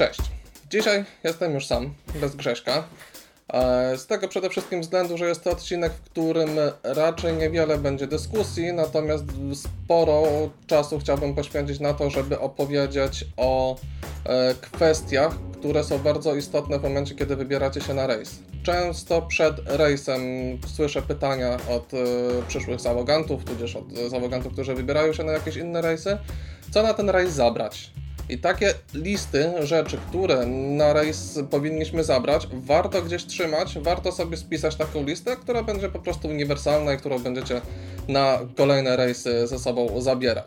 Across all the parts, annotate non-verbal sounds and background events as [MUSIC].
Cześć. Dzisiaj jestem już sam, bez Grześka. E, Z tego przede wszystkim względu, że jest to odcinek, w którym raczej niewiele będzie dyskusji, natomiast sporo czasu chciałbym poświęcić na to, żeby opowiedzieć o e, kwestiach, które są bardzo istotne w momencie, kiedy wybieracie się na rejs. Często przed rejsem słyszę pytania od e, przyszłych załogantów, tudzież od załogantów, którzy wybierają się na jakieś inne rejsy, co na ten rejs zabrać. I takie listy rzeczy, które na rejs powinniśmy zabrać, warto gdzieś trzymać, warto sobie spisać taką listę, która będzie po prostu uniwersalna i którą będziecie na kolejne rejsy ze sobą zabierać.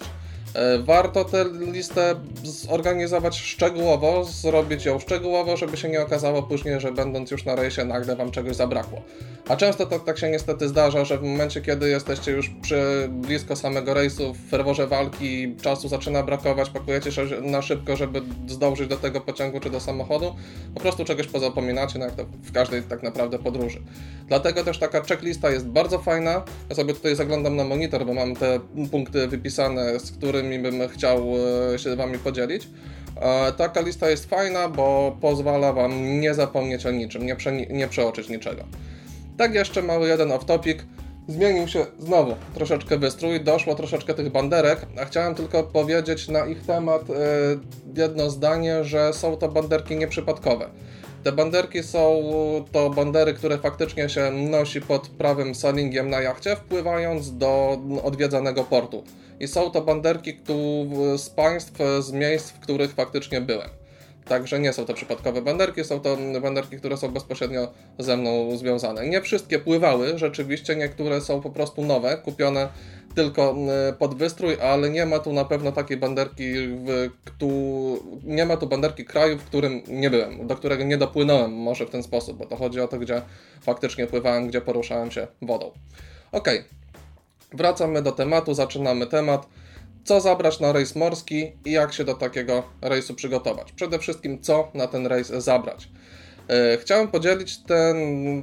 E, Warto tę listę zorganizować szczegółowo, zrobić ją szczegółowo, żeby się nie okazało później, że będąc już na rejsie nagle Wam czegoś zabrakło. A często to tak się niestety zdarza, że w momencie, kiedy jesteście już przy blisko samego rejsu, w ferworze walki, czasu zaczyna brakować, pakujecie się na szybko, żeby zdążyć do tego pociągu czy do samochodu, po prostu czegoś pozapominacie, no jak to w każdej tak naprawdę podróży. Dlatego też taka checklista jest bardzo fajna. Ja sobie tutaj zaglądam na monitor, bo mam te punkty wypisane, z którymi bym chciał e, się z Wami podzielić. E, Taka lista jest fajna, bo pozwala Wam nie zapomnieć o niczym, nie, prze, nie przeoczyć niczego. Tak jeszcze mały jeden off-topic. Zmienił się znowu troszeczkę wystrój, doszło troszeczkę tych banderek, a chciałem tylko powiedzieć na ich temat e, jedno zdanie, że są to banderki nieprzypadkowe. Te banderki są to bandery, które faktycznie się nosi pod prawym sailingiem na jachcie, wpływając do odwiedzanego portu. I są to banderki z państw, z miejsc, w których faktycznie byłem. Także nie są to przypadkowe banderki, są to banderki, które są bezpośrednio ze mną związane. Nie wszystkie pływały, rzeczywiście niektóre są po prostu nowe, kupione tylko y, pod wystrój, ale nie ma tu na pewno takiej banderki, w, któ... nie ma tu banderki kraju, w którym nie byłem, do którego nie dopłynąłem może w ten sposób, bo to chodzi o to, gdzie faktycznie pływałem, gdzie poruszałem się wodą. Okej, wracamy do tematu, zaczynamy temat co zabrać na rejs morski i jak się do takiego rejsu przygotować. Przede wszystkim, co na ten rejs zabrać. E, Chciałem podzielić ten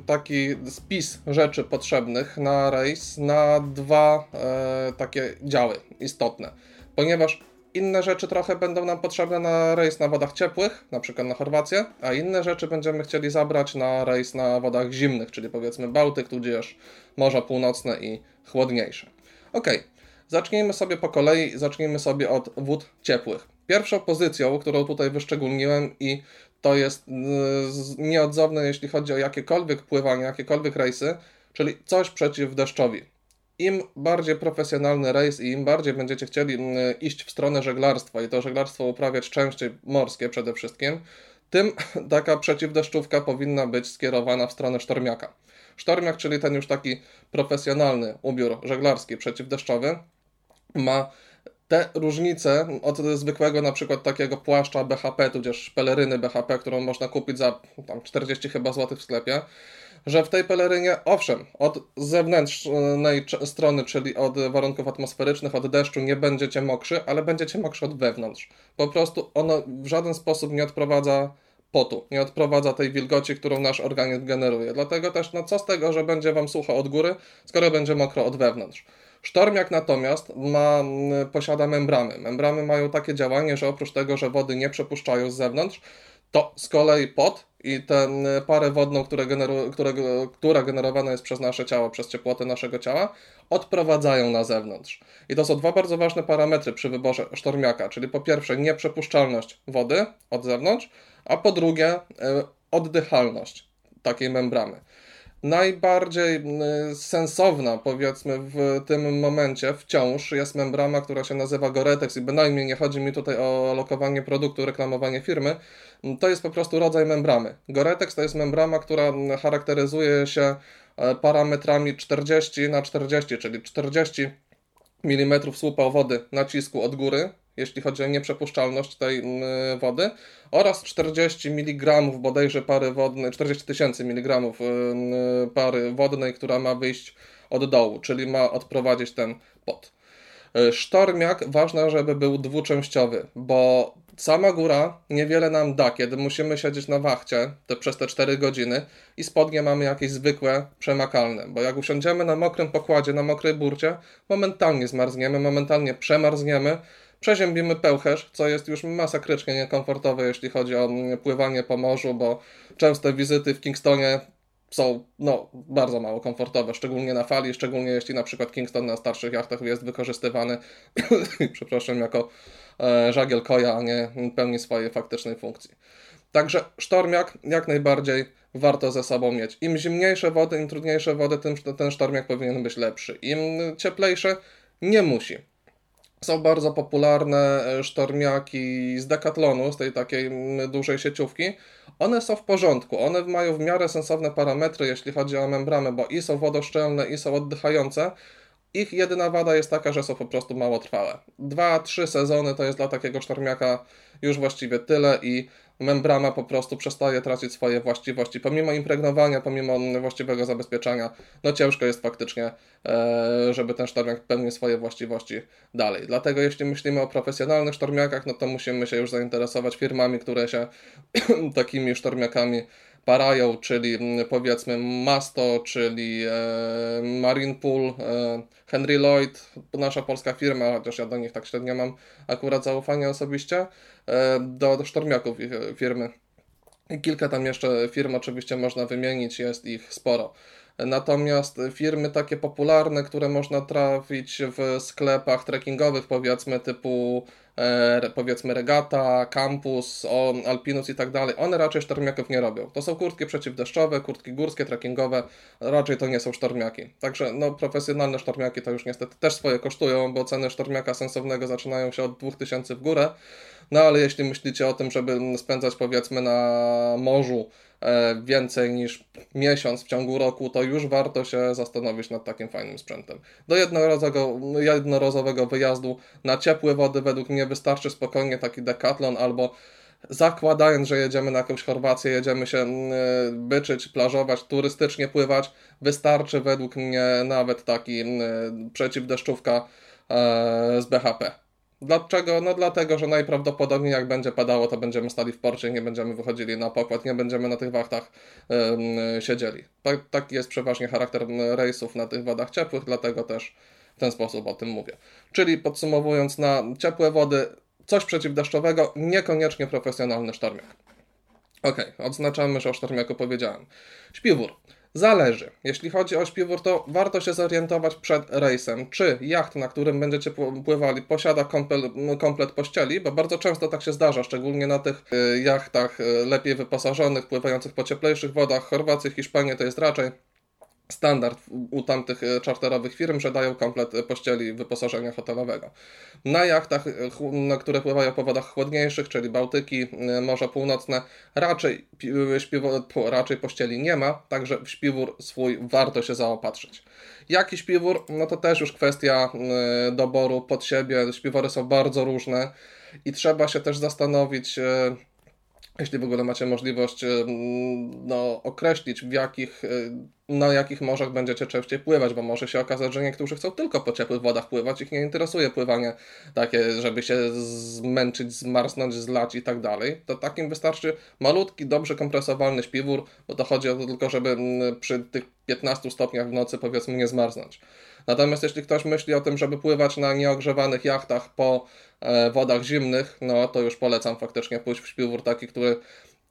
taki spis rzeczy potrzebnych na rejs na dwa e, takie działy istotne, ponieważ inne rzeczy trochę będą nam potrzebne na rejs na wodach ciepłych, na przykład na Chorwację, a inne rzeczy będziemy chcieli zabrać na rejs na wodach zimnych, czyli powiedzmy Bałtyk, tudzież Morza Północne i chłodniejsze. Okej, Zacznijmy sobie po kolei, zacznijmy sobie od wód ciepłych. Pierwszą pozycją, którą tutaj wyszczególniłem i to jest yy, nieodzowne, jeśli chodzi o jakiekolwiek pływanie, jakiekolwiek rejsy, czyli coś przeciw deszczowi. Im bardziej profesjonalny rejs i im bardziej będziecie chcieli yy, iść w stronę żeglarstwa i to żeglarstwo uprawiać częściej morskie przede wszystkim, tym [LAUGHS] taka przeciwdeszczówka powinna być skierowana w stronę sztormiaka. Sztormiak, czyli ten już taki profesjonalny ubiór żeglarski przeciwdeszczowy, ma te różnice od zwykłego na przykład takiego płaszcza BHP, tudzież peleryny BHP, którą można kupić za tam 40 chyba złotych w sklepie, że w tej pelerynie, owszem, od zewnętrznej strony, czyli od warunków atmosferycznych, od deszczu nie będziecie mokrzy, ale będziecie mokrzy od wewnątrz. Po prostu ono w żaden sposób nie odprowadza potu, nie odprowadza tej wilgoci, którą nasz organizm generuje. Dlatego też, no co z tego, że będzie Wam sucho od góry, skoro będzie mokro od wewnątrz. Sztormiak natomiast ma, posiada membramy. Membramy mają takie działanie, że oprócz tego, że wody nie przepuszczają z zewnątrz, to z kolei pot i tę parę wodną, które generu, która generowana jest przez nasze ciało, przez ciepłotę naszego ciała, odprowadzają na zewnątrz. I to są dwa bardzo ważne parametry przy wyborze sztormiaka, czyli po pierwsze nieprzepuszczalność wody od zewnątrz, a po drugie oddychalność takiej membramy najbardziej sensowna, powiedzmy, w tym momencie wciąż jest membrana, która się nazywa Goretex i bynajmniej nie chodzi mi tutaj o lokowanie produktu, reklamowanie firmy. To jest po prostu rodzaj membramy. Goretex to jest membrana, która charakteryzuje się parametrami 40 na 40, czyli 40 mm słupa wody nacisku od góry, jeśli chodzi o nieprzepuszczalność tej wody, oraz 40 mg bodajże pary wodnej, 40 tysięcy mg pary wodnej, która ma wyjść od dołu, czyli ma odprowadzić ten pot. Sztormiak ważne, żeby był dwuczęściowy, bo sama góra niewiele nam da, kiedy musimy siedzieć na wachcie te, przez te 4 godziny i spodnie mamy jakieś zwykłe, przemakalne, bo jak usiądziemy na mokrym pokładzie, na mokrej burcie, momentalnie zmarzniemy, momentalnie przemarzniemy, Przeziębimy pełcherz, co jest już masakrycznie niekomfortowe, jeśli chodzi o mm, pływanie po morzu, bo częste wizyty w Kingstonie są no, bardzo mało komfortowe, szczególnie na fali, szczególnie jeśli na przykład Kingston na starszych jachtach jest wykorzystywany, [COUGHS] przepraszam, jako e, żagiel koja, a nie pełni swojej faktycznej funkcji. Także sztormiak jak najbardziej warto ze sobą mieć. Im zimniejsze wody, im trudniejsze wody, tym ten sztormiak powinien być lepszy. Im cieplejsze nie musi. Są bardzo popularne e, sztormiaki z Decathlonu, z tej takiej dużej sieciówki. One są w porządku, one mają w miarę sensowne parametry, jeśli chodzi o membramy, bo i są wodoszczelne, i są oddychające. Ich jedyna wada jest taka, że są po prostu mało trwałe. Dwa, trzy sezony to jest dla takiego sztormiaka już właściwie tyle i membrana po prostu przestaje tracić swoje właściwości. Pomimo impregnowania, pomimo właściwego zabezpieczenia, no ciężko jest faktycznie, e, żeby ten sztormiak pełnił swoje właściwości dalej. Dlatego jeśli myślimy o profesjonalnych sztormiakach, no to musimy się już zainteresować firmami, które się [CLEARS THROAT] takimi sztormiakami parają, czyli mm, powiedzmy Masto, czyli e, Marine Pool, e, Henry Lloyd, nasza polska firma, chociaż ja do nich tak średnio mam akurat zaufanie osobiście, e, do, do sztormiaków firmy. Kilka tam jeszcze firm oczywiście można wymienić, jest ich sporo. Natomiast firmy takie popularne, które można trafić w sklepach trekkingowych, powiedzmy typu e, powiedzmy Regata, Campus, Alpinus i tak dalej, one raczej sztormiaków nie robią. To są kurtki przeciwdeszczowe, kurtki górskie, trekkingowe, raczej to nie są sztormiaki. Także no, profesjonalne sztormiaki to już niestety też swoje kosztują, bo ceny sztormiaka sensownego zaczynają się od 2000 w górę. No ale jeśli myślicie o tym, żeby spędzać powiedzmy na morzu więcej niż miesiąc w ciągu roku, to już warto się zastanowić nad takim fajnym sprzętem. Do jednorazowego, jednorazowego wyjazdu na ciepłe wody według mnie wystarczy spokojnie taki decathlon albo zakładając, że jedziemy na jakąś Chorwację, jedziemy się byczyć, plażować, turystycznie pływać, wystarczy według mnie nawet taki przeciwdeszczówka e, z BHP. Dlaczego? No dlatego, że najprawdopodobniej jak będzie padało, to będziemy stali w porcie, nie będziemy wychodzili na pokład, nie będziemy na tych wachtach siedzieli. Tak, jest przeważnie charakter rejsów na tych wodach ciepłych, dlatego też w ten sposób o tym mówię. Czyli podsumowując, na ciepłe wody coś przeciwdeszczowego, niekoniecznie profesjonalny sztormiak. Ok, odznaczamy, że o sztormiaku powiedziałem. Śpiwór. Zależy. Jeśli chodzi o śpiwór, to warto się zorientować przed rejsem, czy jacht, na którym będziecie pływali, posiada komplet pościeli, bo bardzo często tak się zdarza, szczególnie na tych y, jachtach y, lepiej wyposażonych, pływających po cieplejszych wodach. Chorwacji, Hiszpanii to jest raczej standard u tamtych e, czarterowych firm, że dają komplet pościeli wyposażenia hotelowego. Na jachtach, e, które pływają po wodach chłodniejszych, czyli Bałtyki, e, Morza Północne, raczej, raczej pościeli nie ma, także w śpiwór swój warto się zaopatrzyć. Jaki śpiwór? No to też już kwestia doboru pod siebie. Śpiwory są bardzo różne i trzeba się też zastanowić, jeśli w ogóle macie możliwość no, określić, w jakich, na jakich morzach będziecie częściej pływać, bo może się okazać, że niektórzy chcą tylko po ciepłych wodach pływać, ich nie interesuje pływanie takie, żeby się zmęczyć, zmarznąć, zlać i tak dalej. To takim wystarczy malutki, dobrze kompresowalny śpiwór, bo to chodzi o to tylko, żeby przy tych 15 stopniach w nocy powiedzmy nie zmarznąć. Natomiast jeśli ktoś myśli o tym, żeby pływać na nieogrzewanych jachtach po e, wodach zimnych, no to już polecam faktycznie pójść w śpiwór taki, który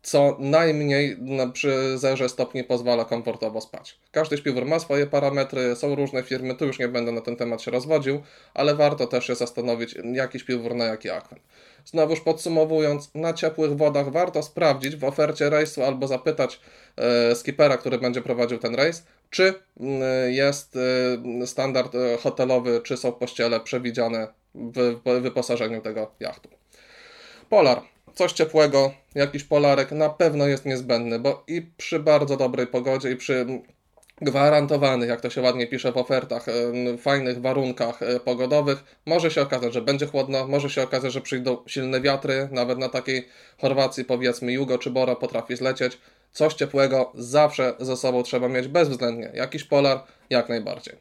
co najmniej przy zerze stopni pozwala komfortowo spać. Każdy śpiwór ma swoje parametry, są różne firmy, tu już nie będę na ten temat się rozwodził, ale warto też się zastanowić, jaki śpiwór na jaki akwen. Znowuż podsumowując, na ciepłych wodach warto sprawdzić w ofercie rejsu albo zapytać e, skipera, który będzie prowadził ten rejs, czy mm, jest e, standard e, hotelowy, czy są pościele przewidziane w wyposażeniu tego jachtu. Polar coś ciepłego, jakiś polarek na pewno jest niezbędny, bo i przy bardzo dobrej pogodzie, i przy gwarantowanych, jak to się ładnie pisze w ofertach, fajnych warunkach e, pogodowych, może się okazać, że będzie chłodno, może się okazać, że przyjdą silne wiatry, nawet na takiej Chorwacji powiedzmy Jugo czy Bora potrafi zlecieć. Coś ciepłego zawsze ze sobą trzeba mieć bezwzględnie. Jakiś polar jak najbardziej.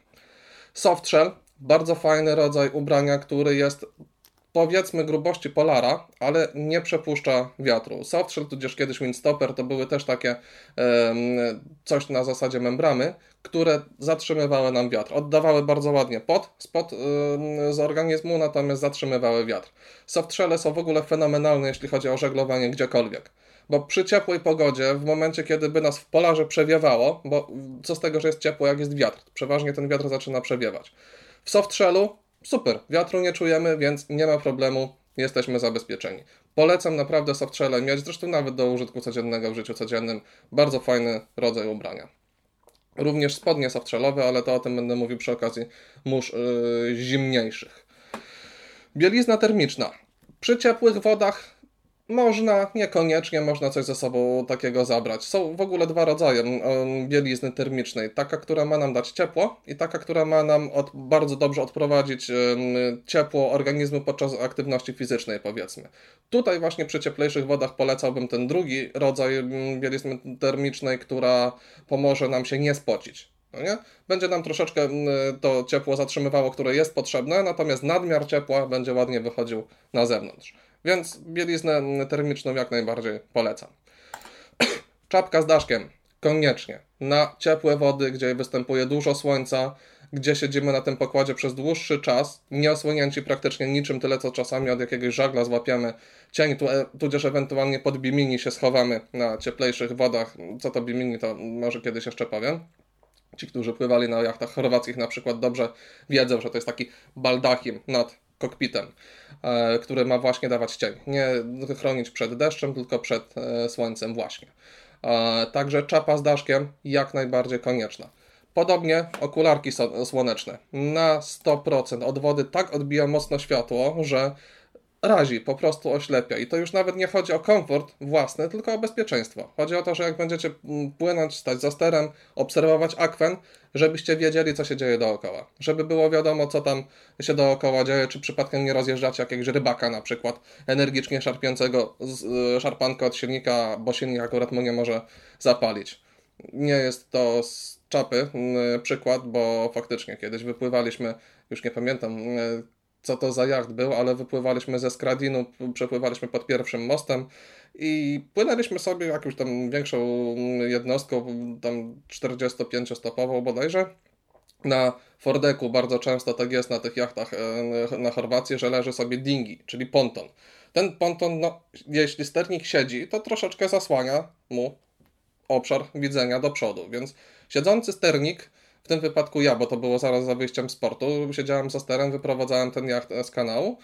Softshell, bardzo fajny rodzaj ubrania, który jest powiedzmy grubości polara, ale nie przepuszcza wiatru. Softshell, tudzież kiedyś windstopper, to były też takie coś na zasadzie membramy, które zatrzymywały nam wiatr. Oddawały bardzo ładnie pot spod z organizmu, natomiast zatrzymywały wiatr. Softshelle są w ogóle fenomenalne, jeśli chodzi o żeglowanie gdziekolwiek. Bo przy ciepłej pogodzie, w momencie kiedy by nas w polarze przewiewało, bo co z tego, że jest ciepło, jak jest wiatr? Przeważnie ten wiatr zaczyna przewiewać. W softshellu super, wiatru nie czujemy, więc nie ma problemu, jesteśmy zabezpieczeni. Polecam naprawdę softshelle mieć, zresztą nawet do użytku codziennego w życiu codziennym. Bardzo fajny rodzaj ubrania. Również spodnie softshellowe, ale to o tym będę mówił przy okazji mórz yy, zimniejszych. Bielizna termiczna. Przy ciepłych wodach można, niekoniecznie można coś ze sobą takiego zabrać. Są w ogóle dwa rodzaje bielizny termicznej. Taka, która ma nam dać ciepło i taka, która ma nam od, bardzo dobrze odprowadzić ciepło organizmu podczas aktywności fizycznej, powiedzmy. Tutaj właśnie przy cieplejszych wodach polecałbym ten drugi rodzaj bielizny termicznej, która pomoże nam się nie spocić. No nie? Będzie nam troszeczkę to ciepło zatrzymywało, które jest potrzebne, natomiast nadmiar ciepła będzie ładnie wychodził na zewnątrz. Więc bieliznę termiczną jak najbardziej polecam. [CLEARS THROAT] Czapka z daszkiem. Koniecznie. Na ciepłe wody, gdzie występuje dużo słońca, gdzie siedzimy na tym pokładzie przez dłuższy czas, nie osłonięci praktycznie niczym, tyle co czasami od jakiegoś żagla złapiemy cień, e, tudzież ewentualnie pod bimini się schowamy na cieplejszych wodach. Co to bimini, to może kiedyś jeszcze powiem. Ci, którzy pływali na jachtach chorwackich na przykład dobrze wiedzą, że to jest taki baldachim nad kokpitem, e, który ma właśnie dawać cień. Nie chronić przed deszczem, tylko przed e, słońcem właśnie. E, także czapa z daszkiem jak najbardziej konieczna. Podobnie okularki słoneczne. Na 100% od wody tak odbija mocno światło, że razi, po prostu oślepia. I to już nawet nie chodzi o komfort własny, tylko o bezpieczeństwo. Chodzi o to, że jak będziecie mm, płynąć, stać za sterem, obserwować akwen, żebyście wiedzieli, co się dzieje dookoła. Żeby było wiadomo, co tam się dookoła dzieje, czy przypadkiem nie rozjeżdżacie jakiegoś rybaka na przykład, energicznie szarpiącego y, szarpankę od silnika, bo silnik akurat mu nie może zapalić. Nie jest to z czapy y, przykład, bo faktycznie kiedyś wypływaliśmy, już nie pamiętam, y, co to za jacht był, ale wypływaliśmy ze Skradinu, przepływaliśmy pod pierwszym mostem i płynęliśmy sobie jakąś tam większą jednostką, tam 45-stopową bodajże. Na Fordeku bardzo często tak jest na tych jachtach e, na Chorwacji, że leży sobie dingi, czyli ponton. Ten ponton, no, jeśli sternik siedzi, to troszeczkę zasłania mu obszar widzenia do przodu, więc siedzący sternik w tym wypadku ja, bo to było zaraz za wyjściem z portu, siedziałem za sterem, wyprowadzałem ten jacht z kanału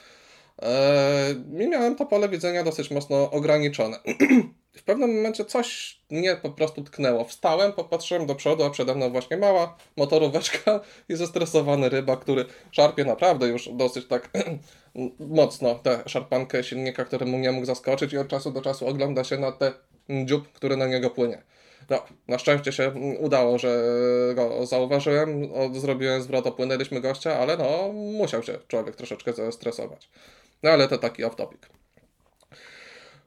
eee, i miałem to pole widzenia dosyć mocno ograniczone. [CLEARS THROAT] w pewnym momencie coś mnie po prostu tknęło. Wstałem, popatrzyłem do przodu, a przede mną właśnie mała motoróweczka i zestresowany ryba, który szarpie naprawdę już dosyć tak [CLEARS THROAT] mocno tę szarpankę silnika, któremu nie mógł zaskoczyć i od czasu do czasu ogląda się na ten dziób, który na niego płynie. No, na szczęście się udało, że go zauważyłem, zrobiłem zwrot, opłynęliśmy gościa, ale no, musiał się człowiek troszeczkę zestresować. No ale to taki off-topic.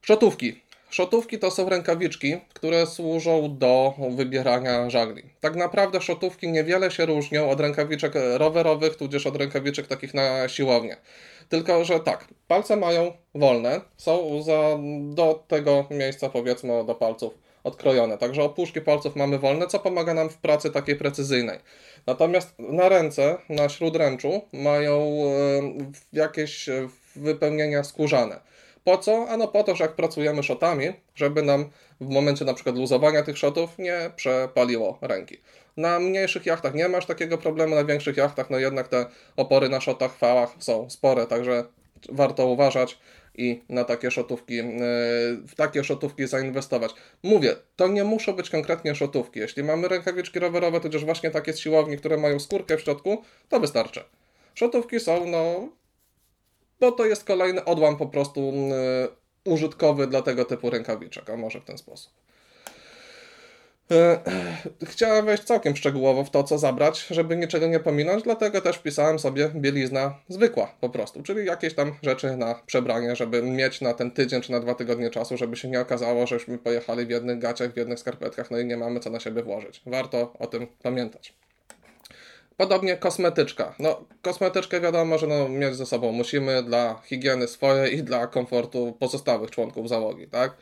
Szotówki. Szotówki to są rękawiczki, które służą do wybierania żagli. Tak naprawdę szotówki niewiele się różnią od rękawiczek rowerowych, tudzież od rękawiczek takich na siłownię. Tylko, że tak, palce mają wolne, są za, do tego miejsca powiedzmy do palców odkrojone. Także opuszki palców mamy wolne, co pomaga nam w pracy takiej precyzyjnej. Natomiast na ręce, na śródręczu mają e, jakieś wypełnienia skórzane. Po co? Ano po to, że jak pracujemy szotami, żeby nam w momencie na przykład luzowania tych szotów nie przepaliło ręki. Na mniejszych jachtach nie masz takiego problemu, na większych jachtach no jednak te opory na szotach, fałach są spore, także warto uważać i na takie szotówki, e, w takie szotówki zainwestować. Mówię, to nie muszą być konkretnie szotówki. Jeśli mamy rękawiczki rowerowe, tudzież właśnie takie z siłowni, które mają skórkę w środku, to wystarczy. Szotówki są, no, bo to jest kolejny odłam po prostu e, użytkowy dla tego typu rękawiczek, a może w ten sposób. E, [CLEARS THROAT] chciałem wejść całkiem szczegółowo w to, co zabrać, żeby niczego nie pominąć, dlatego też wpisałem sobie bielizna zwykła po prostu, czyli jakieś tam rzeczy na przebranie, żeby mieć na ten tydzień czy na dwa tygodnie czasu, żeby się nie okazało, żeśmy pojechali w jednych gaciach, w jednych skarpetkach, no i nie mamy co na siebie włożyć. Warto o tym pamiętać. Podobnie kosmetyczka. No, kosmetyczkę wiadomo, że no, mieć ze sobą musimy dla higieny swojej i dla komfortu pozostałych członków załogi, tak?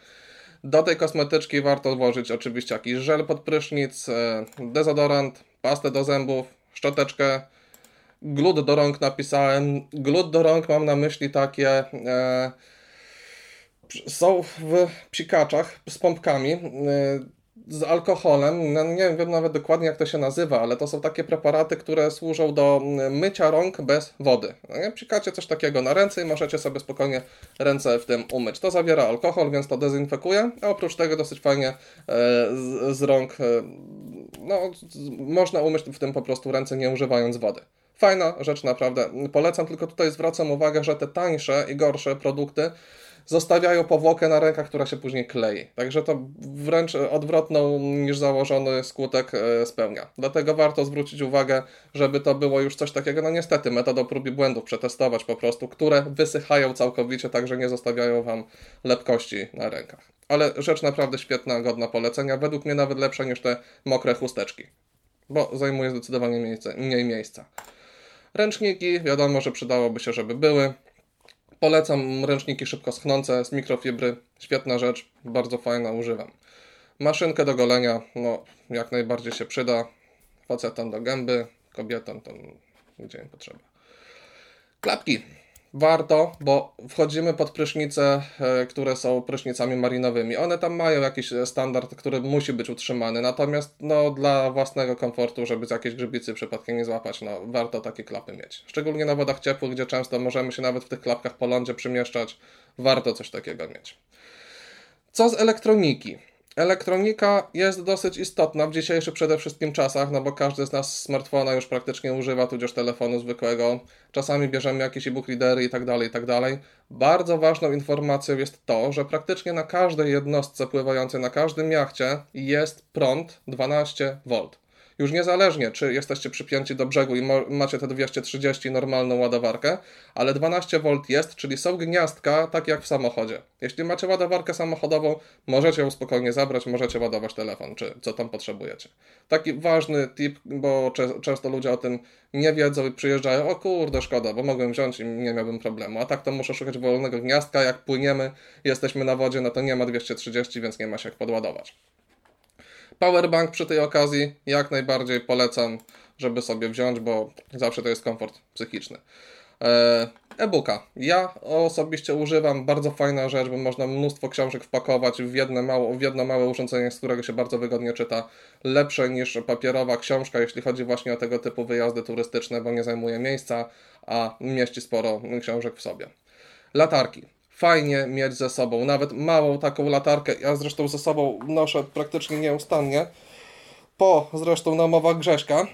Do tej kosmetyczki warto włożyć oczywiście jakiś żel pod prysznic, e, dezodorant, pastę do zębów, szczoteczkę, glut do rąk napisałem. Glut do rąk mam na myśli takie... E, są w psikaczach z pompkami. Z alkoholem. No, nie wiem nawet dokładnie jak to się nazywa, ale to są takie preparaty, które służą do mycia rąk bez wody. No, coś takiego na ręce i możecie sobie spokojnie ręce w tym umyć. To zawiera alkohol, więc to dezynfekuje, a oprócz tego dosyć fajnie e, z, z rąk e, no, można umyć w tym po prostu ręce nie używając wody. Fajna rzecz naprawdę. Polecam, tylko tutaj zwracam uwagę, że te tańsze i gorsze produkty zostawiają powłokę na rękach, która się później klei. Także to wręcz odwrotną niż założony skutek e, spełnia. Dlatego warto zwrócić uwagę, żeby to było już coś takiego, no niestety, metodą prób i błędów przetestować po prostu, które wysychają całkowicie, także nie zostawiają Wam lepkości na rękach. Ale rzecz naprawdę świetna, godna polecenia, według mnie nawet lepsza niż te mokre chusteczki, bo zajmuje zdecydowanie miejsce, mniej miejsca. Ręczniki, wiadomo, że przydałoby się, żeby były. Polecam ręczniki szybko schnące z mikrofibry. Świetna rzecz, bardzo fajna, używam. Maszynkę do golenia, no jak najbardziej się przyda. Facetom do gęby, kobietom to gdzie im potrzeba. Klapki warto, bo wchodzimy pod prysznice, e, które są prysznicami marinowymi. One tam mają jakiś standard, który musi być utrzymany, natomiast no, dla własnego komfortu, żeby z jakiejś grzybicy przypadkiem nie złapać, no, warto takie klapy mieć. Szczególnie na wodach ciepłych, gdzie często możemy się nawet w tych klapkach po lądzie przemieszczać, warto coś takiego mieć. Co z elektroniki? Elektronika jest dosyć istotna w dzisiejszych przede wszystkim czasach, no bo każdy z nas smartfona już praktycznie używa, tudzież telefonu zwykłego. Czasami bierzemy jakieś e-book readery i tak dalej, i tak dalej. Bardzo ważną informacją jest to, że praktycznie na każdej jednostce pływającej, na każdym jachcie jest prąd 12 V. Już niezależnie, czy jesteście przypięci do brzegu i macie te 230 normalną ładowarkę, ale 12V jest, czyli są gniazdka, tak jak w samochodzie. Jeśli macie ładowarkę samochodową, możecie ją spokojnie zabrać, możecie ładować telefon, czy co tam potrzebujecie. Taki ważny tip, bo często ludzie o tym nie wiedzą i przyjeżdżają, o kurde, szkoda, bo mogłem wziąć i nie miałbym problemu. A tak to muszę szukać wolnego gniazdka, jak płyniemy, jesteśmy na wodzie, no to nie ma 230, więc nie ma się jak podładować. Powerbank przy tej okazji jak najbardziej polecam, żeby sobie wziąć, bo zawsze to jest komfort psychiczny. E, e-booka. Ja osobiście używam, bardzo fajna rzecz, bo można mnóstwo książek wpakować w jedno, mało, w jedno małe urządzenie, z którego się bardzo wygodnie czyta. Lepsze niż papierowa książka, jeśli chodzi właśnie o tego typu wyjazdy turystyczne, bo nie zajmuje miejsca, a mieści sporo książek w sobie. Latarki fajnie mieć ze sobą, nawet małą taką latarkę. Ja zresztą ze sobą noszę praktycznie nieustannie. Po zresztą namowach Grześka.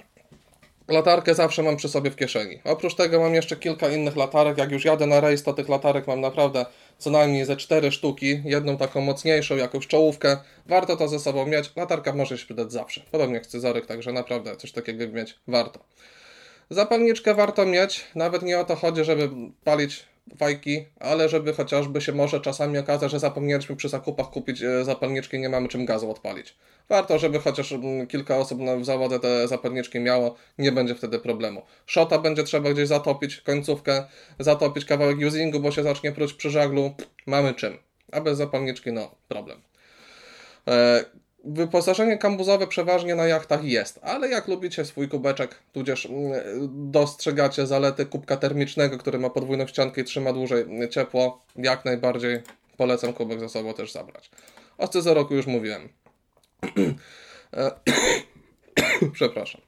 Latarkę zawsze mam przy sobie w kieszeni. Oprócz tego mam jeszcze kilka innych latarek. Jak już jadę na rejs, to tych latarek mam naprawdę co najmniej ze cztery sztuki. Jedną taką mocniejszą, jakąś czołówkę. Warto to ze sobą mieć. Latarka może się przydać zawsze. Podobnie jak scyzoryk, także naprawdę coś takiego mieć warto. Zapalniczkę warto mieć. Nawet nie o to chodzi, żeby palić fajki, ale żeby chociażby się może czasami okazać, że zapomnieliśmy przy zakupach kupić e, zapalniczki i nie mamy czym gazu odpalić. Warto, żeby chociaż mm, kilka osób w zawodzie te zapalniczki miało, nie będzie wtedy problemu. Shota będzie trzeba gdzieś zatopić, końcówkę, zatopić kawałek usingu, bo się zacznie pruć przy żaglu, mamy czym. A bez zapalniczki, no, problem. Wyposażenie kambuzowe przeważnie na jachtach jest, ale jak lubicie swój kubeczek, tudzież mm, dostrzegacie zalety kubka termicznego, który ma podwójną ściankę i trzyma dłużej ciepło, jak najbardziej polecam kubek ze sobą też zabrać. O scyzoroku już mówiłem. [COUGHS] Przepraszam.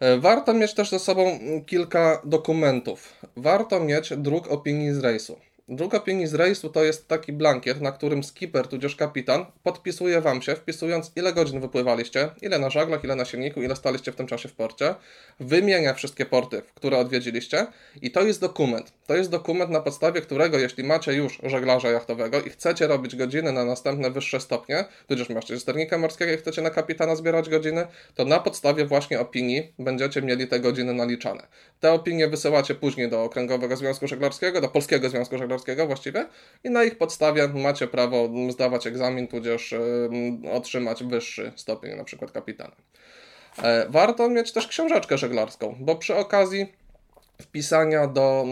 E, warto mieć też ze sobą kilka dokumentów. Warto mieć druk opinii z rejsu. Druga opinii z rejsu to jest taki blankiet, na którym skipper tudzież kapitan podpisuje Wam się, wpisując ile godzin wypływaliście, ile na żaglach, ile na silniku, ile staliście w tym czasie w porcie, wymienia wszystkie porty, które odwiedziliście i to jest dokument. To jest dokument, na podstawie którego, jeśli macie już żeglarza jachtowego i chcecie robić godziny na następne wyższe stopnie, tudzież macie sternika morskiego i chcecie na kapitana zbierać godziny, to na podstawie właśnie opinii będziecie mieli te godziny naliczane. Te opinie wysyłacie później do Okręgowego Związku Żeglarskiego, do Polskiego Związku Żeglarskiego, właściwie i na ich podstawie macie prawo zdawać egzamin, tudzież otrzymać wyższy stopień, na przykład kapitana. E, warto mieć też książeczkę żeglarską, bo przy okazji wpisania do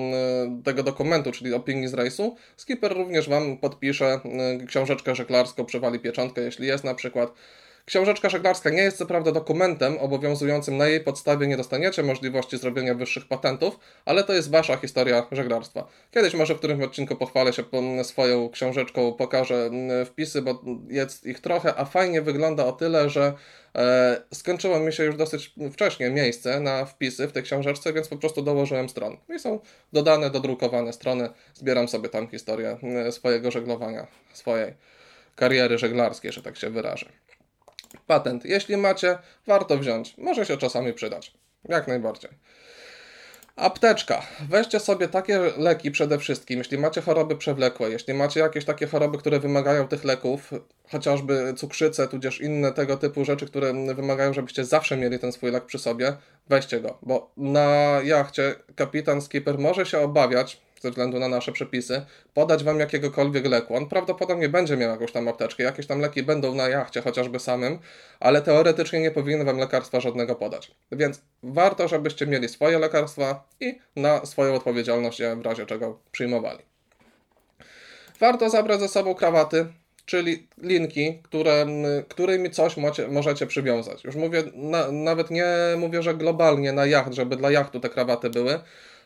tego dokumentu, czyli opinii z rejsu, skipper również Wam podpisze książeczkę żeglarską, przewali pieczątkę, jeśli jest na przykład. Książeczka żeglarska nie jest co prawda dokumentem obowiązującym, na jej podstawie nie dostaniecie możliwości zrobienia wyższych patentów, ale to jest Wasza historia żeglarstwa. Kiedyś może w którymś odcinku pochwalę się swoją książeczką, pokażę wpisy, bo jest ich trochę, a fajnie wygląda o tyle, że E, skończyło mi się już dosyć wcześnie miejsce na wpisy w tej książeczce, więc po prostu dołożyłem stron. I są dodane, dodrukowane strony. Zbieram sobie tam historię swojego żeglowania, swojej kariery żeglarskiej, że tak się wyrażę. Patent. Jeśli macie, warto wziąć. Może się czasami przydać. Jak najbardziej. Apteczka. Weźcie sobie takie leki przede wszystkim, jeśli macie choroby przewlekłe, jeśli macie jakieś takie choroby, które wymagają tych leków, chociażby cukrzycę, tudzież inne tego typu rzeczy, które wymagają, żebyście zawsze mieli ten swój lek przy sobie, weźcie go, bo na jachcie kapitan skipper może się obawiać, ze względu na nasze przepisy, podać Wam jakiegokolwiek leku. On prawdopodobnie będzie miał jakąś tam apteczkę, jakieś tam leki będą na jachcie chociażby samym, ale teoretycznie nie powinien Wam lekarstwa żadnego podać. Więc warto, żebyście mieli swoje lekarstwa i na swoją odpowiedzialność je w razie czego przyjmowali. Warto zabrać ze sobą krawaty, czyli linki, które, którymi coś możecie przywiązać. Już mówię, na, nawet nie mówię, że globalnie na jacht, żeby dla jachtu te krawaty były,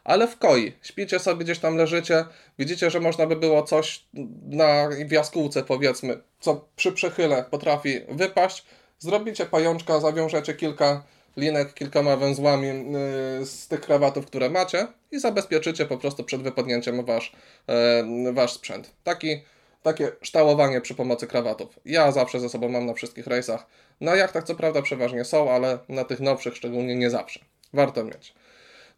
ale w koi. Śpicie sobie gdzieś tam leżycie, widzicie, że można by było coś na jaskółce powiedzmy, co przy przechyle potrafi wypaść. Zrobicie pajączka, zawiążecie kilka linek kilkoma węzłami yy, z tych krawatów, które macie i zabezpieczycie po prostu przed wypadnięciem wasz, yy, wasz sprzęt. Taki, takie ształowanie przy pomocy krawatów. Ja zawsze ze sobą mam na wszystkich rejsach. Na jachtach co prawda przeważnie są, ale na tych nowszych szczególnie nie zawsze. Warto mieć.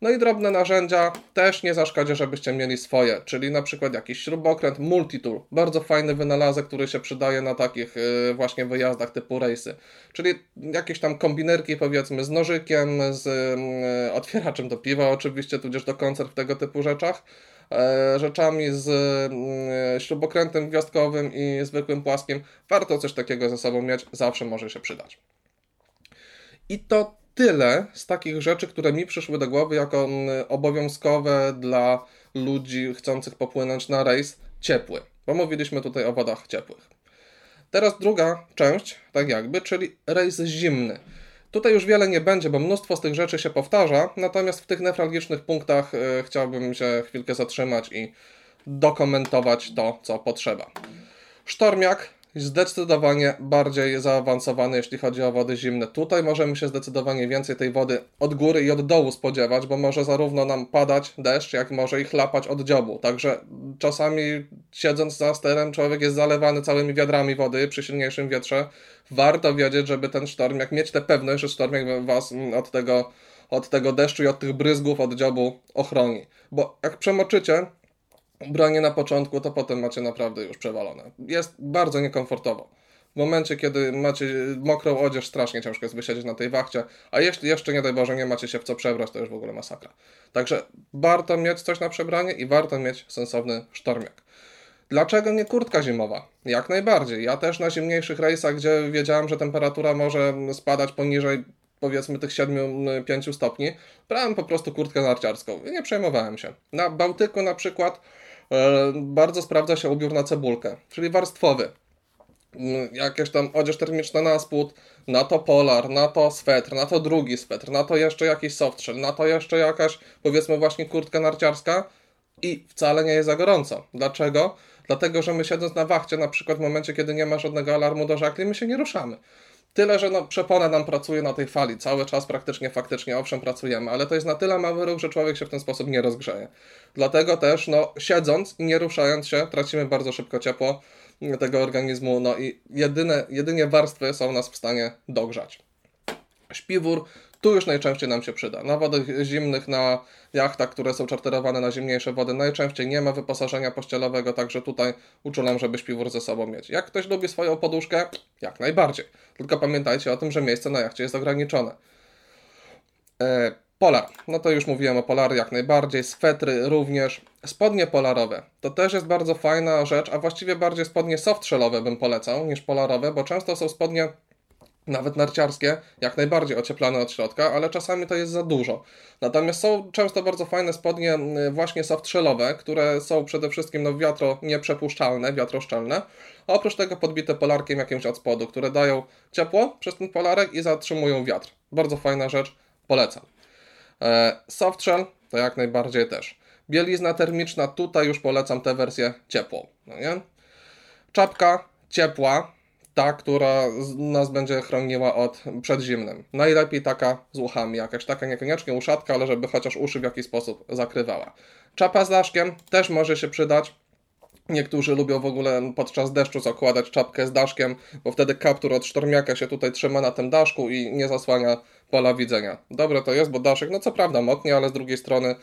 No i drobne narzędzia też nie zaszkodzi, żebyście mieli swoje, czyli na przykład jakiś śrubokręt multitool, bardzo fajny wynalazek, który się przydaje na takich y, właśnie wyjazdach typu rejsy, czyli jakieś tam kombinerki powiedzmy z nożykiem, z y, otwieraczem do piwa oczywiście, tudzież do koncert w tego typu rzeczach, e, rzeczami z y, śrubokrętem gwiazdkowym i zwykłym płaskim. Warto coś takiego ze sobą mieć, zawsze może się przydać. I to tyle z takich rzeczy, które mi przyszły do głowy jako mm, obowiązkowe dla ludzi chcących popłynąć na rejs ciepły, bo mówiliśmy tutaj o wodach ciepłych. Teraz druga część, tak jakby, czyli rejs zimny. Tutaj już wiele nie będzie, bo mnóstwo z tych rzeczy się powtarza, natomiast w tych newralgicznych punktach y, chciałbym się chwilkę zatrzymać i dokumentować to, co potrzeba. Sztormiak zdecydowanie bardziej zaawansowany, jeśli chodzi o wody zimne. Tutaj możemy się zdecydowanie więcej tej wody od góry i od dołu spodziewać, bo może zarówno nam padać deszcz, jak może i chlapać od dziobu. Także czasami siedząc za sterem człowiek jest zalewany całymi wiadrami wody przy silniejszym wietrze. Warto wiedzieć, żeby ten sztorm, jak mieć tę pewność, że sztorm was od tego, od tego deszczu i od tych bryzgów od dziobu ochroni. Bo jak przemoczycie branie na początku, to potem macie naprawdę już przewalone. Jest bardzo niekomfortowo. W momencie, kiedy macie mokrą odzież, strasznie ciężko jest wysiedzieć na tej wachcie, a jeśli jeszcze, nie daj Boże, nie macie się w co przebrać, to już w ogóle masakra. Także warto mieć coś na przebranie i warto mieć sensowny sztormiak. Dlaczego nie kurtka zimowa? Jak najbardziej. Ja też na zimniejszych rejsach, gdzie wiedziałem, że temperatura może spadać poniżej powiedzmy tych 7-5 stopni, brałem po prostu kurtkę narciarską i nie przejmowałem się. Na Bałtyku na przykład bardzo sprawdza się ubiór na cebulkę, czyli warstwowy. Mm, jakieś tam odzież termiczna na spód, na to polar, na to swetr, na to drugi swetr, na to jeszcze jakiś softshell, na to jeszcze jakaś powiedzmy właśnie kurtka narciarska i wcale nie jest za gorąco. Dlaczego? Dlatego, że my siedząc na wachcie, na przykład w momencie, kiedy nie ma żadnego alarmu do żagli, my się nie ruszamy. Tyle, że no, przepona nam pracuje na tej fali. Cały czas praktycznie, faktycznie, owszem, pracujemy, ale to jest na tyle mały ruch, że człowiek się w ten sposób nie rozgrzeje. Dlatego też, no, siedząc i nie ruszając się, tracimy bardzo szybko ciepło tego organizmu, no i jedyne, jedynie warstwy są nas w stanie dogrzać. Śpiwór tu już najczęściej nam się przyda. Na wodach zimnych, na jachtach, które są czarterowane na zimniejsze wody, najczęściej nie ma wyposażenia pościelowego, także tutaj uczulam, żeby śpiwór ze sobą mieć. Jak ktoś lubi swoją poduszkę, jak najbardziej. Tylko pamiętajcie o tym, że miejsce na jachcie jest ograniczone. E, polar. No to już mówiłem o polary jak najbardziej. Swetry również. Spodnie polarowe. To też jest bardzo fajna rzecz, a właściwie bardziej spodnie softshellowe bym polecał niż polarowe, bo często są spodnie nawet narciarskie, jak najbardziej ocieplane od środka, ale czasami to jest za dużo. Natomiast są często bardzo fajne spodnie właśnie softshellowe, które są przede wszystkim no, wiatro nieprzepuszczalne, wiatroszczelne, a oprócz tego podbite polarkiem jakimś od spodu, które dają ciepło przez ten polarek i zatrzymują wiatr. Bardzo fajna rzecz, polecam. E, softshell to jak najbardziej też. Bielizna termiczna, tutaj już polecam tę wersję ciepłą. No nie? Czapka ciepła, ta, która nas będzie chroniła od przed zimnem. Najlepiej taka z uszami, jakaś taka niekoniecznie uszatka, ale żeby chociaż uszy w jakiś sposób zakrywała. Czapa z daszkiem też może się przydać. Niektórzy lubią w ogóle podczas deszczu zakładać czapkę z daszkiem, bo wtedy kaptur od sztormiaka się tutaj trzyma na tym daszku i nie zasłania pola widzenia. Dobre to jest, bo daszek, no co prawda moknie, ale z drugiej strony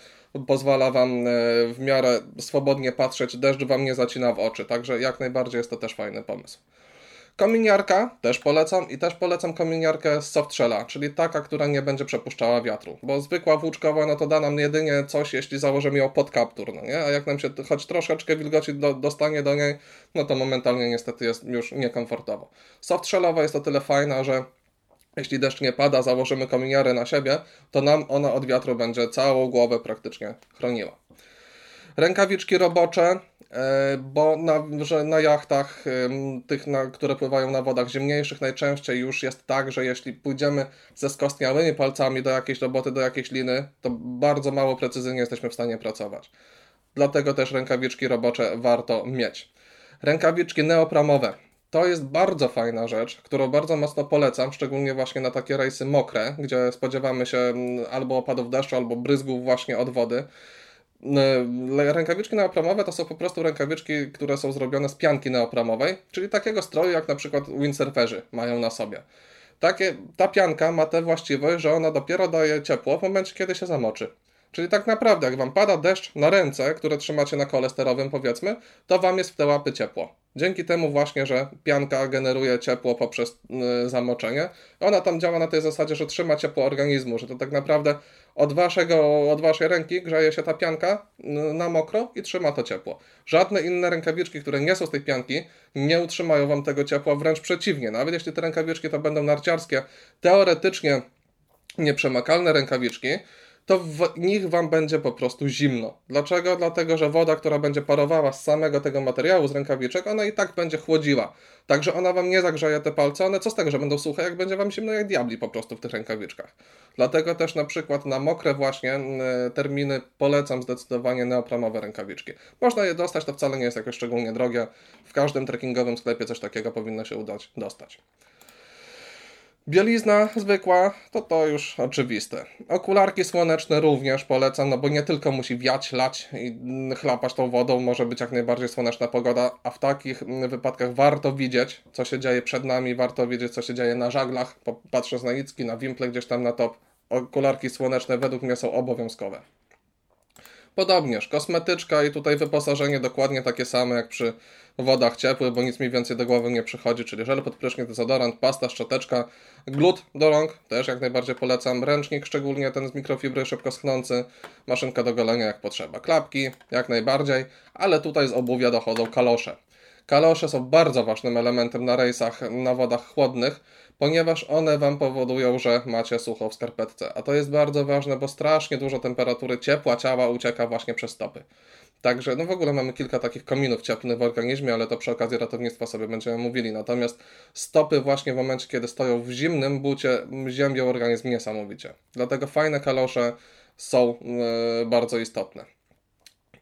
pozwala Wam e, w miarę swobodnie patrzeć, deszcz Wam nie zacina w oczy, także jak najbardziej jest to też fajny pomysł. Kominiarka też polecam i też polecam kominiarkę z softshella, czyli taka, która nie będzie przepuszczała wiatru, bo zwykła włóczkowa no to da nam jedynie coś, jeśli założymy ją pod kaptur, no nie? A jak nam się choć troszeczkę wilgoci do, dostanie do niej, no to momentalnie niestety jest już niekomfortowo. Softshellowa jest o tyle fajna, że jeśli deszcz nie pada, założymy kominiarę na siebie, to nam ona od wiatru będzie całą głowę praktycznie chroniła. Rękawiczki robocze, e, bo na, że na jachtach, tych, na, które pływają na wodach zimniejszych, najczęściej już jest tak, że jeśli pójdziemy ze skostniałymi palcami do jakiejś roboty, do jakiejś liny, to bardzo mało precyzyjnie jesteśmy w stanie pracować. Dlatego też rękawiczki robocze warto mieć. Rękawiczki neopramowe. To jest bardzo fajna rzecz, którą bardzo mocno polecam, szczególnie właśnie na takie rejsy mokre, gdzie spodziewamy się albo opadów deszczu, albo bryzgów właśnie od wody. Rękawiczki neopramowe to są po prostu rękawiczki, które są zrobione z pianki neopramowej, czyli takiego stroju, jak na przykład windsurferzy mają na sobie. Takie, ta pianka ma tę właściwość, że ona dopiero daje ciepło w momencie, kiedy się zamoczy. Czyli tak naprawdę, jak Wam pada deszcz na ręce, które trzymacie na kole sterowym, powiedzmy, to Wam jest w te łapy ciepło. Dzięki temu właśnie, że pianka generuje ciepło poprzez y, zamoczenie, ona tam działa na tej zasadzie, że trzyma ciepło organizmu, że to tak naprawdę od, waszego, od waszej ręki grzeje się ta pianka y, na mokro i trzyma to ciepło. Żadne inne rękawiczki, które nie są z tej pianki, nie utrzymają wam tego ciepła, wręcz przeciwnie. Nawet jeśli te rękawiczki to będą narciarskie, teoretycznie nieprzemakalne rękawiczki, to w nich Wam będzie po prostu zimno. Dlaczego? Dlatego, że woda, która będzie parowała z samego tego materiału, z rękawiczek, ona i tak będzie chłodziła. Także ona Wam nie zagrzeje te palce, one co z tego, że będą suche, jak będzie Wam zimno jak diabli po prostu w tych rękawiczkach. Dlatego też na przykład na mokre właśnie terminy polecam zdecydowanie neopramowe rękawiczki. Można je dostać, to wcale nie jest jakoś szczególnie drogie. W każdym trekkingowym sklepie coś takiego powinno się udać dostać. Bielizna zwykła, to to już oczywiste. Okularki słoneczne również polecam, no bo nie tylko musi wiać, lać i chlapać tą wodą, może być jak najbardziej słoneczna pogoda, a w takich wypadkach warto widzieć, co się dzieje przed nami, warto wiedzieć, co się dzieje na żaglach, patrząc na Icki, na Wimple gdzieś tam na top. Okularki słoneczne według mnie są obowiązkowe. Podobnież kosmetyczka i tutaj wyposażenie dokładnie takie same jak przy wodach ciepłych, bo nic mi więcej do głowy nie przychodzi, czyli żel pod prysznic, dezodorant, pasta, szczoteczka, glut do rąk, też jak najbardziej polecam, ręcznik, szczególnie ten z mikrofibry szybko schnący, maszynka do golenia jak potrzeba, klapki jak najbardziej, ale tutaj z obuwia dochodzą kalosze. Kalosze są bardzo ważnym elementem na rejsach na wodach chłodnych, ponieważ one Wam powodują, że macie sucho w skarpetce. A to jest bardzo ważne, bo strasznie dużo temperatury ciepła ciała ucieka właśnie przez stopy. Także, no w ogóle mamy kilka takich kominów cieplnych w organizmie, ale to przy okazji ratownictwa sobie będziemy mówili. Natomiast stopy właśnie w momencie, kiedy stoją w zimnym bucie, ziębią organizm niesamowicie. Dlatego fajne kalosze są yy, bardzo istotne.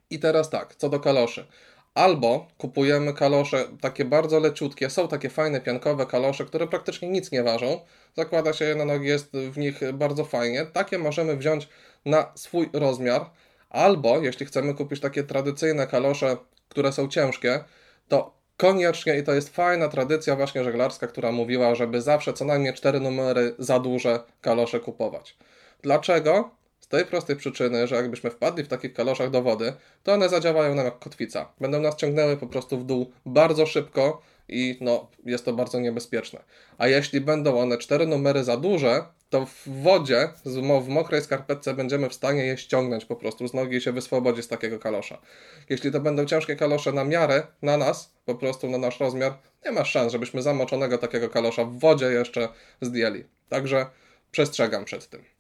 I teraz tak, co do kaloszy. Albo kupujemy kalosze takie bardzo leciutkie, są takie fajne piankowe kalosze, które praktycznie nic nie ważą. Zakłada się je na nogi, jest w nich bardzo fajnie. Takie możemy wziąć na swój rozmiar. Albo jeśli chcemy kupić takie tradycyjne kalosze, które są ciężkie, to koniecznie, i to jest fajna tradycja właśnie żeglarska, która mówiła, żeby zawsze co najmniej cztery numery za duże kalosze kupować. Dlaczego? Z tej prostej przyczyny, że jakbyśmy wpadli w takich kaloszach do wody, to one zadziałają nam jak kotwica. Będą nas ciągnęły po prostu w dół bardzo szybko i no, jest to bardzo niebezpieczne. A jeśli będą one cztery numery za duże, to w wodzie, w mokrej skarpetce będziemy w stanie je ściągnąć po prostu z nogi i się wyswobodzić z takiego kalosza. Jeśli to będą ciężkie kalosze na miarę, na nas, po prostu na nasz rozmiar, nie ma szans, żebyśmy zamoczonego takiego kalosza w wodzie jeszcze zdjęli. Także przestrzegam przed tym.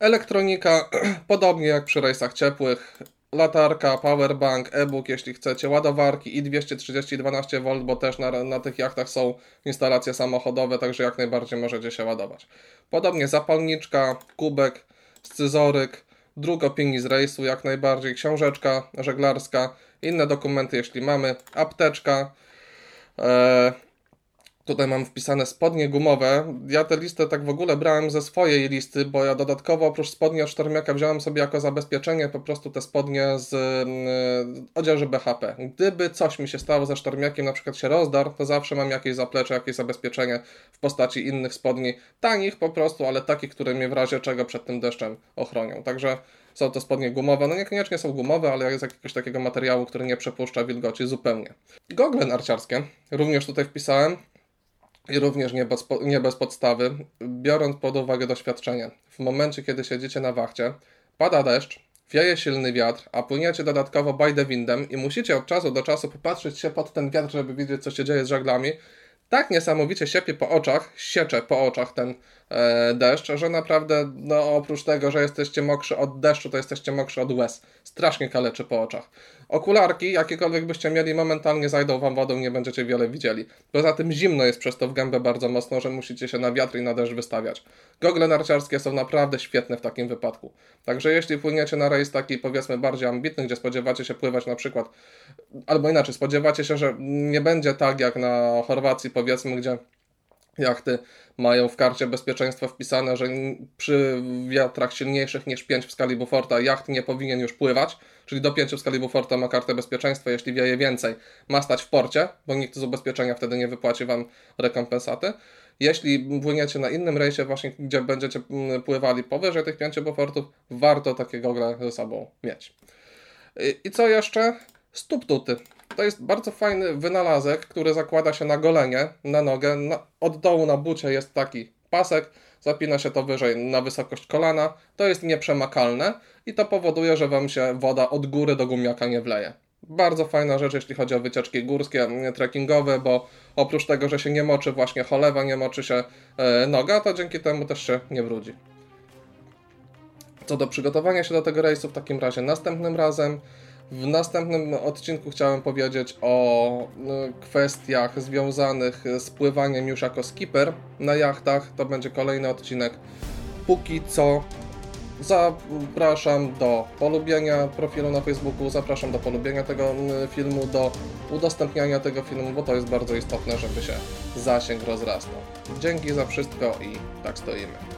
Elektronika, [CLEARS THROAT] podobnie jak przy rejsach ciepłych, latarka, powerbank, e-book, jeśli chcecie, ładowarki i 230 12V, bo też na, na tych jachtach są instalacje samochodowe, także jak najbardziej możecie się ładować. Podobnie zapalniczka, kubek, scyzoryk, druk opinii z rejsu, jak najbardziej, książeczka żeglarska, inne dokumenty, jeśli mamy, apteczka, e, Tutaj mam wpisane spodnie gumowe. Ja tę listę tak w ogóle brałem ze swojej listy, bo ja dodatkowo oprócz spodni od sztormiaka wziąłem sobie jako zabezpieczenie po prostu te spodnie z yy, odzieży BHP. Gdyby coś mi się stało ze sztormiakiem, na przykład się rozdarł, to zawsze mam jakieś zaplecze, jakieś zabezpieczenie w postaci innych spodni. Tanich po prostu, ale takich, które mnie w razie czego przed tym deszczem ochronią. Także są to spodnie gumowe. No niekoniecznie są gumowe, ale jest jakiegoś takiego materiału, który nie przepuszcza wilgoci zupełnie. Gogle narciarskie również tutaj wpisałem i również nie bez, nie bez podstawy, biorąc pod uwagę doświadczenie. W momencie, kiedy siedzicie na wachcie, pada deszcz, wieje silny wiatr, a płyniecie dodatkowo by windem i musicie od czasu do czasu popatrzeć się pod ten wiatr, żeby widzieć, co się dzieje z żaglami, tak niesamowicie siepie po oczach, siecze po oczach ten deszcz, że naprawdę, no oprócz tego, że jesteście mokrzy od deszczu, to jesteście mokrzy od łez. Strasznie kaleczy po oczach. Okularki, jakiekolwiek byście mieli, momentalnie zajdą wam wodą, nie będziecie wiele widzieli. Poza tym zimno jest przez to w gębę bardzo mocno, że musicie się na wiatr i na deszcz wystawiać. Gogle narciarskie są naprawdę świetne w takim wypadku. Także jeśli płyniecie na rejs taki powiedzmy bardziej ambitny, gdzie spodziewacie się pływać na przykład, albo inaczej, spodziewacie się, że nie będzie tak jak na Chorwacji powiedzmy, gdzie jachty mają w karcie bezpieczeństwa wpisane, że przy wiatrach silniejszych niż 5 w skali Beauforta jacht nie powinien już pływać, czyli do 5 w skali Beauforta ma kartę bezpieczeństwa, jeśli wieje więcej, ma stać w porcie, bo nikt z ubezpieczenia wtedy nie wypłaci Wam rekompensaty. Jeśli płyniecie na innym rejsie właśnie, gdzie będziecie mm, pływali powyżej tych 5 Beaufortów, warto takie gogle ze sobą mieć. I co jeszcze? Stóp tuty. To jest bardzo fajny wynalazek, który zakłada się na golenie, na nogę. Na, od dołu na bucie jest taki pasek, zapina się to wyżej na wysokość kolana. To jest nieprzemakalne i to powoduje, że Wam się woda od góry do gumiaka nie wleje. Bardzo fajna rzecz, jeśli chodzi o wycieczki górskie, trekkingowe, bo oprócz tego, że się nie moczy właśnie cholewa, nie moczy się e, noga, to dzięki temu też się nie brudzi. Co do przygotowania się do tego rejsu, w takim razie następnym razem w następnym odcinku chciałem powiedzieć o no, kwestiach związanych z pływaniem już jako skipper na jachtach. To będzie kolejny odcinek. Póki co zapraszam do polubienia profilu na Facebooku, zapraszam do polubienia tego filmu, do udostępniania tego filmu, bo to jest bardzo istotne, żeby się zasięg rozrastał. Dzięki za wszystko i tak stoimy.